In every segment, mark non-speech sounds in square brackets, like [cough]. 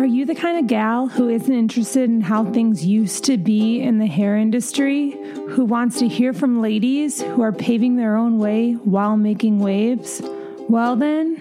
Are you the kind of gal who isn't interested in how things used to be in the hair industry? Who wants to hear from ladies who are paving their own way while making waves? Well, then,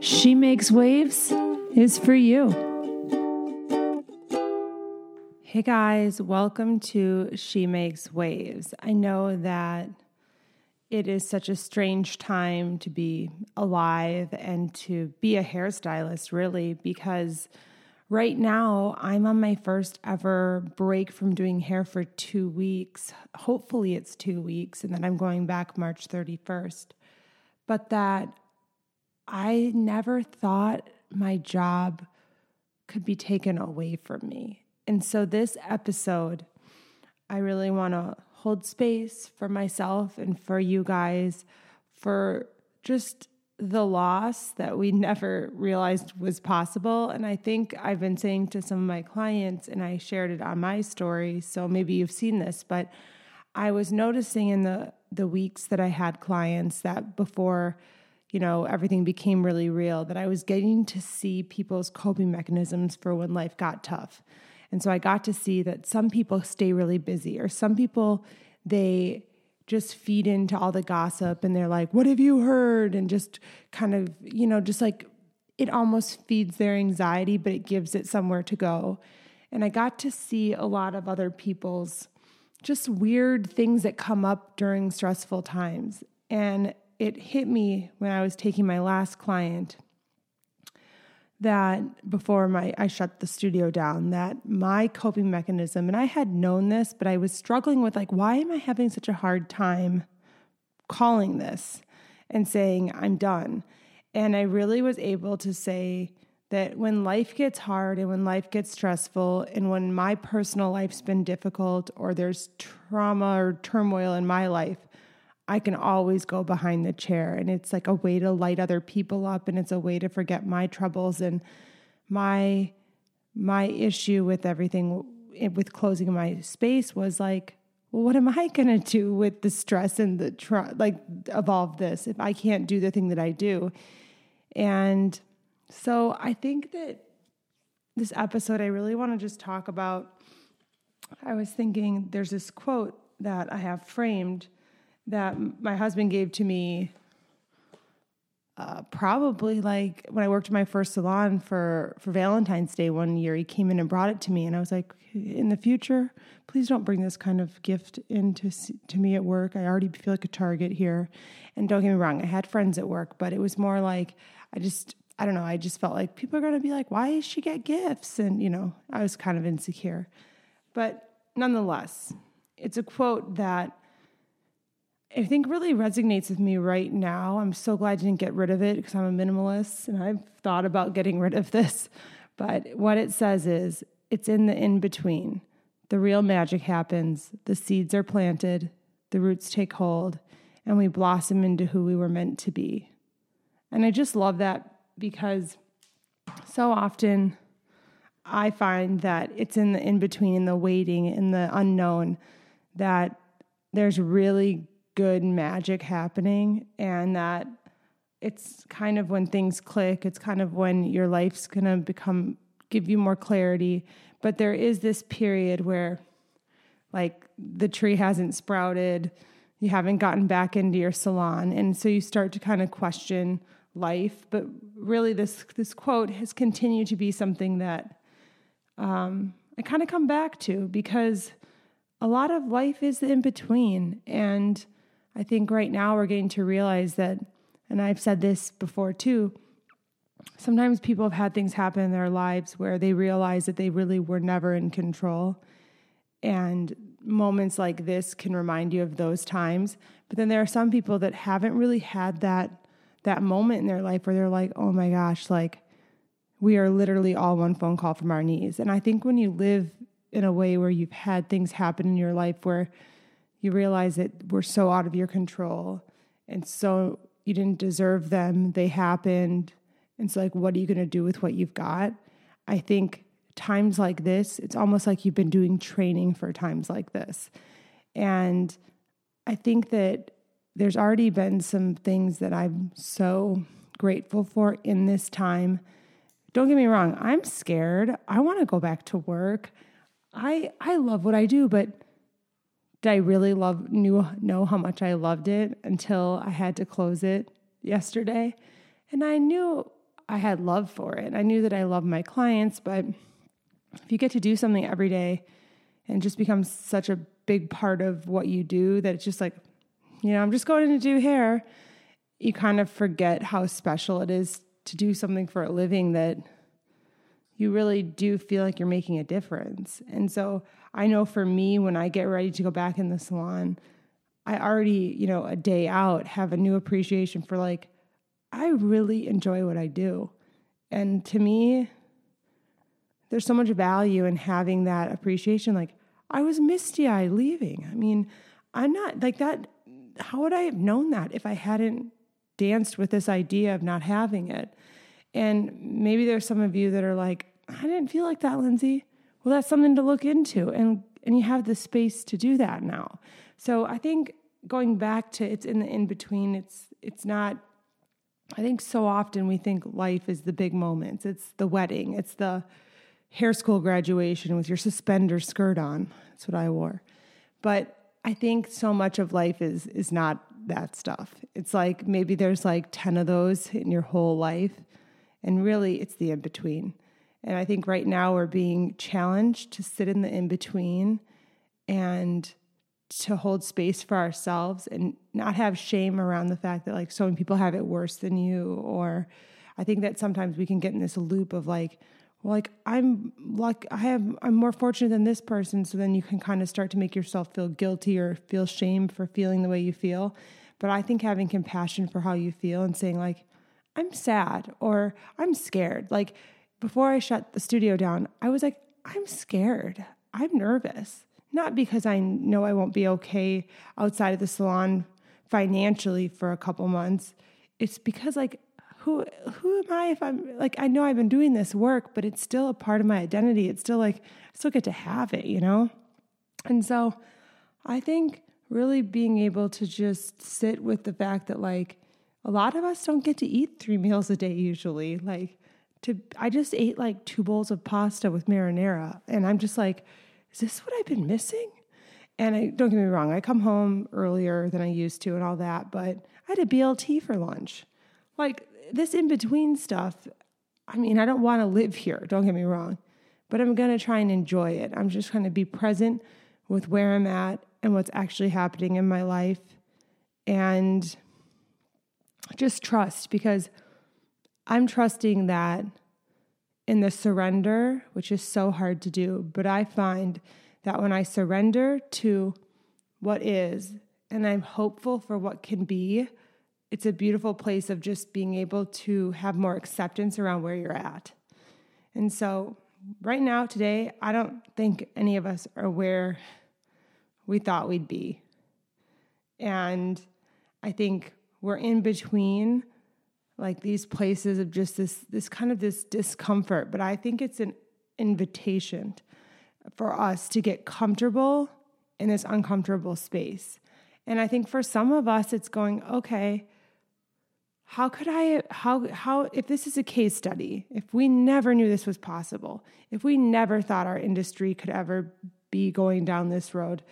She Makes Waves is for you. Hey guys, welcome to She Makes Waves. I know that it is such a strange time to be alive and to be a hairstylist, really, because right now I'm on my first ever break from doing hair for two weeks. Hopefully, it's two weeks, and then I'm going back March 31st. But that I never thought my job could be taken away from me. And so, this episode, I really want to hold space for myself and for you guys for just the loss that we [laughs] never realized was possible. And I think I've been saying to some of my clients, and I shared it on my story, so maybe you've seen this, but I was noticing in the the weeks that I had clients that before, you know, everything became really real, that I was getting to see people's coping mechanisms for when life got tough. And so I got to see that some people stay really busy, or some people, they just feed into all the gossip and they're like, What have you heard? And just kind of, you know, just like it almost feeds their anxiety, but it gives it somewhere to go. And I got to see a lot of other people's just weird things that come up during stressful times. And it hit me when I was taking my last client that before my I shut the studio down that my coping mechanism and I had known this but I was struggling with like why am I having such a hard time calling this and saying I'm done? And I really was able to say that when life gets hard and when life gets stressful and when my personal life's been difficult or there's trauma or turmoil in my life I can always go behind the chair. And it's like a way to light other people up and it's a way to forget my troubles and my my issue with everything eh, with closing my space was like well, what am I [laughs] going to do with the stress and the tr- like of all of this if I can't do the thing that I do? And so I think that this episode, I really want to just talk about. I was thinking there's this quote that I have framed that my husband gave to me uh, probably like when I worked in my first salon for for Valentine's Day one year, he came in and brought it to me, and I was like, "In the future, please don't bring this kind of gift into to me at work. I already feel like a target here." And don't get me wrong, I had friends at work, but it was more like I just I don't know. I just felt like people are going to be like, "Why does she get gifts?" And you know, I was kind of insecure, but nonetheless, it's a quote that I think really resonates with me right now. I'm so glad I didn't get rid of it because I'm a minimalist and I've thought about getting rid of this. But what it says is it's in the in between. The real magic happens, the seeds are planted, the roots take hold, and we blossom into who we were meant to be. And I just love that because so often I find that it's in the in between, in the waiting, in the unknown, that there's really good magic happening and that it's kind of when things click it's kind of when your life's going to become give you more clarity. But there is this period where like the tree hasn't sprouted you haven't gotten back into your salon and so you start to kind of question life. But really this this quote has continued to be something that um, i kind of come back to because a lot of life is in between. And I think right now we're getting to realize that, and I've said this before too, sometimes people have had things happen in their lives where they realize that they really were never in control. And moments like this can remind you of those times. But then there are some people that haven't really had that that moment in their life where they're like, "Oh my gosh, like we are literally all one phone call from our knees." And I think when you live in a way where you've had things happen in your life where you realize that we're so out of your control and so you didn't deserve them. They happened. And so like what are you going to do with what you've got? I think times like this it's almost like you've been doing training for times like this. And i think that there's already been some things that i'm so grateful for in this time. Don't get me wrong, I'm scared. I want to go back to work. I I love what I do, but did I really love knew know how much I loved it until I had to close it yesterday? And I knew I had love for it. I knew that I loved my clients, but if you get to do something every day and just becomes such a big part of what you do that it's just like, you know, I'm just going to do hair, you kind of forget how special it is to do something for a living that you really do feel like you're making a difference. And so I know for me, when I get ready to go back in the salon, I already, you know, a day out have a new appreciation for like, I really enjoy what I do. And to me, there's so much value in having that appreciation. Like, I was misty eyed leaving. I mean, I'm not like that. How would I have known that if I hadn't danced with this idea of not having it? And maybe there's some of you that are like, I didn't feel like that, Lindsay. Well, that's something to look into. And and you have the space to do that now. So I think going back to it's in the in between, it's it's not I think so often we think life is the big moments. It's the wedding, it's the hair school graduation with your suspender skirt on. That's what I wore. But I think so much of life is is not that stuff. It's like maybe there's like 10 of those in your whole life and really it's the in between. And I think right now we're being challenged to sit in the in between and to hold space for ourselves and not have shame around the fact that like so many people have it worse than you. Or I think that sometimes we can get in this loop of like well, like I'm like I have I'm more fortunate than this person. So then you can kind of start to make yourself feel guilty or feel shame for feeling the way you feel. But I think having compassion for how you feel and saying like I'm sad or I'm scared. Like before I shut the studio down, I was like, I'm scared. I'm nervous. Not because I know I won't be okay outside of the salon financially for a couple months. It's because like who who am I if I'm like I know I've been doing this work, but it's still a part of my identity. It's still like I still get to have it, you know? And so I think really being able to just sit with the fact that like a lot of us don't get to eat three meals a day usually. Like to I just ate like two bowls of pasta with marinara and I'm just like is this what I've been missing? And I don't get me wrong, I come home earlier than I used to and all that, but I had a BLT for lunch. Like this in between stuff, I mean, I don't want to live here, don't get me wrong, but I'm going to try and enjoy it. I'm just to be present with where I'm at and what's actually happening in my life and just trust because I'm trusting that in the surrender, which is so hard to do, but I find that when I surrender to what is and I'm hopeful for what can be, it's a beautiful place of just being able to have more acceptance around where you're at. And so, right now, today, I don't think any of us are where we thought we'd be. And I think we're in between like these places of just this this kind of this discomfort but i think it's an invitation for us to get comfortable in this uncomfortable space. And i think for some of us it's going okay how could i how how if this is a case study if we never knew this was possible if we never thought our industry could ever be going down this road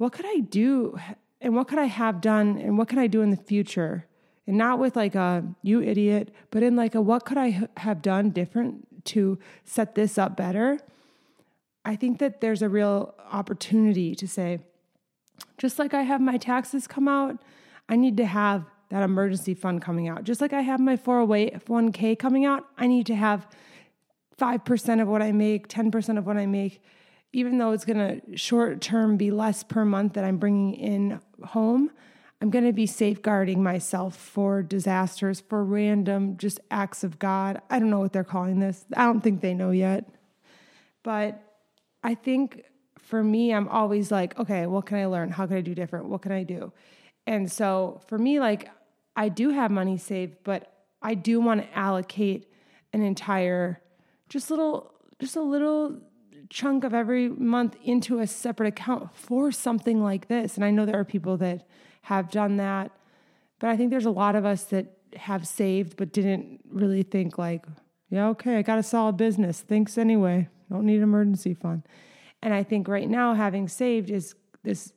what could i do? And what could i have done? And what could i do in the future and not with like a you idiot, but in like a what could I have done different to set this up better? I think that there's a real opportunity to say, just like I have my taxes come out, I need to have that emergency fund coming out. Just like I have my 401k coming out, I need to have 5% of what I make, 10% of what I make, even though it's going to short term be less per month that I'm bringing in home. I'm going to be safeguarding myself for disasters, for random just acts of God. I don't know what they're calling this. I don't think they know yet. But I think for me, I'm always like, okay, what can I learn? How can I do different? What can I do? And so for me, like, I do have money saved, but I do want to allocate an entire, just little, just a little chunk of every month into a separate account for something like this. And I know there are people that have done that. But I think there's a lot of us that have saved but didn't really think like, Yeah, okay, I got a solid business. Thanks anyway. Don't need emergency fund. And I think right now having saved is this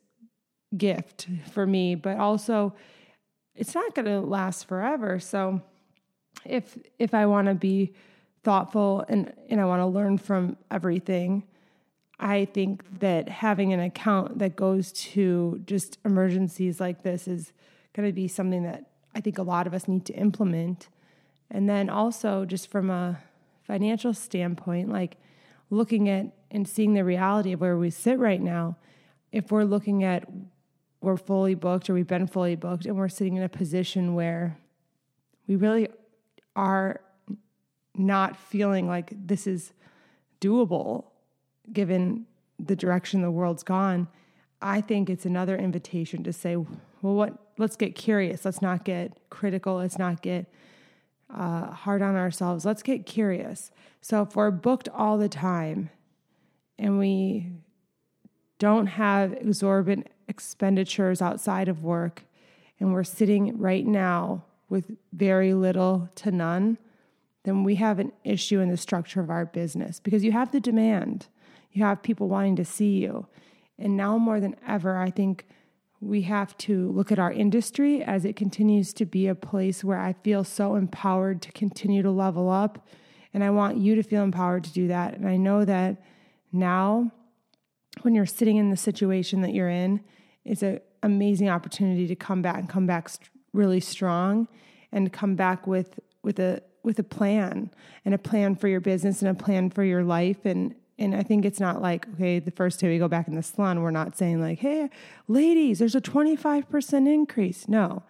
gift for me, but also it's not going to last forever. So if if I want to be thoughtful and and I want to learn from everything, I think that having an account that goes to just emergencies like this is going to be something that I think a lot of us need to implement. And then also just from a financial standpoint, like looking at and seeing the reality of where we sit right now, if we're looking at we're fully booked or we've been fully booked and we're sitting in a position where we really are not feeling like this is doable given the direction the world's gone i think it's another invitation to say well what let's get curious. Let's not get critical. Let's not get uh, hard on ourselves. Let's get curious. So if we're booked all the time and we don't have exorbitant expenditures outside of work and we're sitting right now with very little to none, then we have an issue in the structure of our business because you have the demand. You have people wanting to see you. And now more than ever, I think we have to look at our industry as it continues to be a place where I feel so empowered to continue to level up. And I want you to feel empowered to do that. And I know that now when you're sitting in the situation that you're in, it's an amazing opportunity to come back and come back st- really strong and come back with with a with a plan and a plan for your business and a plan for your life and and I think it's not like okay the first day we go back in the salon we're not saying like hey ladies there's a 25% increase no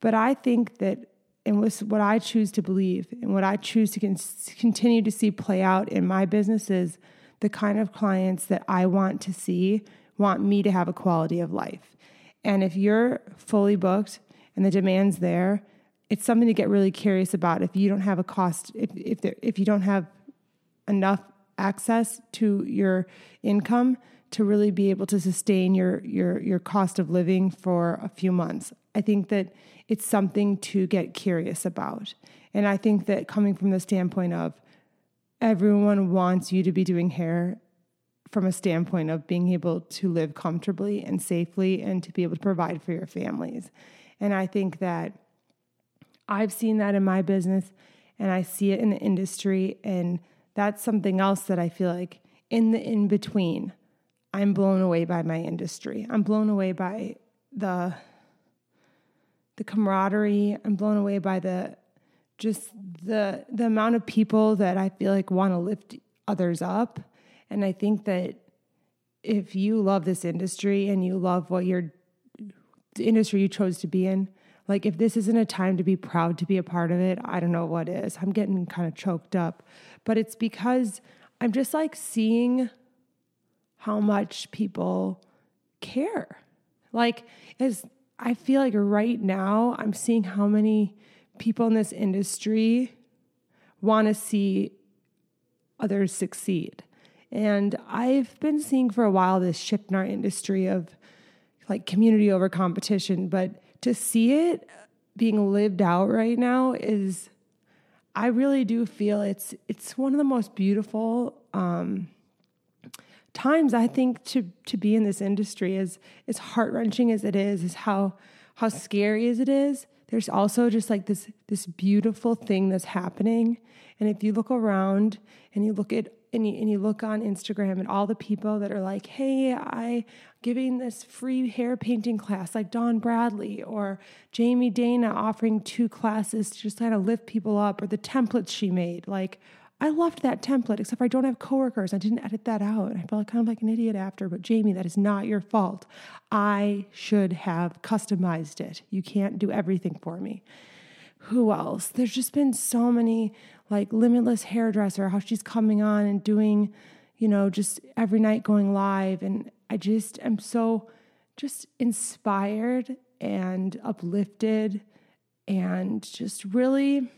but I think that and what I choose to believe and what I choose to con- continue to see play out in my business is the kind of clients that I want to see want me to have a quality of life. And if you're fully booked and the demand's there, it's something to get really curious about. If you don't have a cost, if if there, if you don't have enough access to your income to really be able to sustain your your your cost of living for a few months, I think that it's something to get curious about. And I think that coming from the standpoint of everyone wants you to be doing hair from a standpoint of being able to live comfortably and safely and to be able to provide for your families. And I think that I've seen that in my business and I see it in the industry. And that's something else that I feel like in the in between, I'm blown away by my industry. I'm blown away by the the camaraderie. I'm blown away by the just the the amount of people that I feel like want to lift others up. And I think that if you love this industry and you love what you're the industry you chose to be in, like if this isn't a time to be proud to be a part of it, I don't know what is. I'm getting kind of choked up. But it's because I'm just like seeing how much people care. Like as I feel like right now I'm seeing how many people in this industry want to see others succeed. And I've been seeing for a while this shift in our industry of like community over competition, but to see it being lived out right now is I really do feel it's it's one of the most beautiful um, times I think to to be in this industry as as heart wrenching as it is, is how how scary as it is. There's also just like this this beautiful thing that's happening. And if you look around and you look at and you, and you look on Instagram and all the people that are like, hey, I giving this free hair painting class like Dawn Bradley or Jamie Dana offering two classes to just kind of lift people up or the templates she made. Like I loved that template, except for I don't have coworkers. I didn't edit that out. And I felt kind of like an idiot after. But Jamie, that is not your fault. I should have customized it. You can't do everything for me. Who else? There's just been so many like Limitless Hairdresser, how she's coming on and doing, you know, just every night going live. And I just am so just inspired and uplifted and just really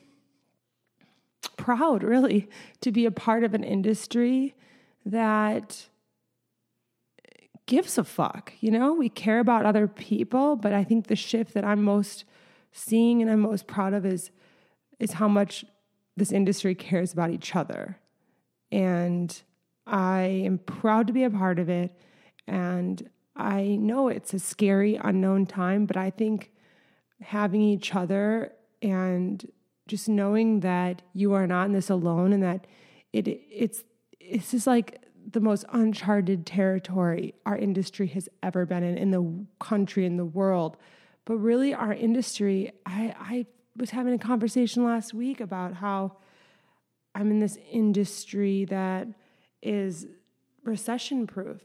proud, really, to be a part of an industry that gives a fuck. You know, we care about other people, but I think the shift that I'm most seeing and I'm most proud of is is how much this industry cares about each other. And I am proud to be a part of it. And I know it's a scary, unknown time, but I think having each other and just knowing that you are not in this alone and that it it's it's just like the most uncharted territory our industry has ever been in in the country in the world but really our industry i i was having a conversation last week about how i'm in this industry that is recession proof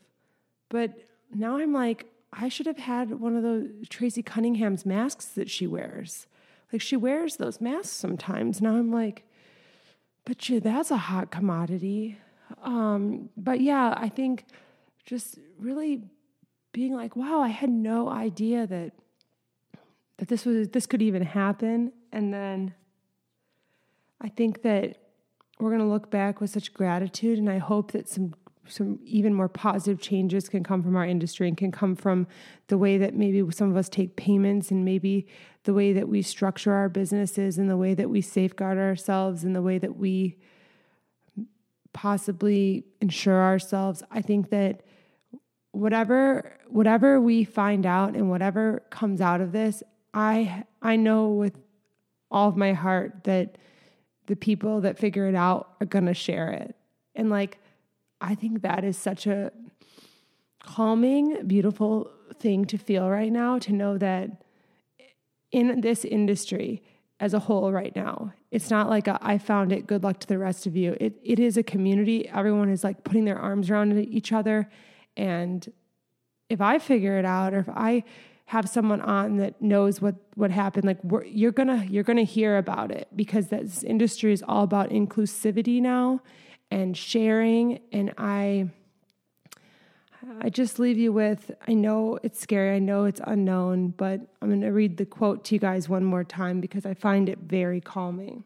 but now i'm like i should have had one of those Tracey Cunningham's masks that she wears. Like she wears those masks sometimes. Now i'm like but yeah, that's a hot commodity. Um, but yeah, I think just really being like, wow, I had no idea that that this was this could even happen. And then I think that we're going to look back with such gratitude, and I hope that some some even more positive changes can come from our industry and can come from the way that maybe some of us take payments and maybe the way that we structure our businesses and the way that we safeguard ourselves and the way that we possibly insure ourselves. I think that whatever whatever we find out and whatever comes out of this, I I know with all of my heart that the people that figure it out are going to share it. And like I think that is such a calming, beautiful thing to feel right now to know that in this industry as a whole right now it's not like a, I found it, good luck to the rest of you. It, it is a community. Everyone is like putting their arms around each other. And if I figure it out or if I have someone on that knows what, what happened, like you're gonna, you're gonna hear about it because this industry is all about inclusivity now and sharing. And I, I just leave you with I know it's scary, I know it's unknown, but I'm to read the quote to you guys one more time because I find it very calming.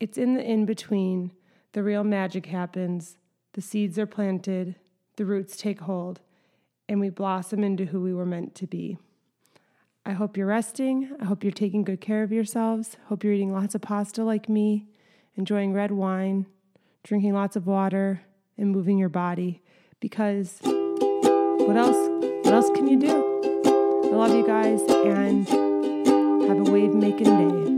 It's in the in between, the real magic happens, the seeds are planted, the roots take hold, and we blossom into who we were meant to be. I hope you're resting. I hope you're taking good care of yourselves. Hope you're eating lots of pasta like me, enjoying red wine, drinking lots of water, and moving your body because what else what else can you do? I love you guys and have a wave making day.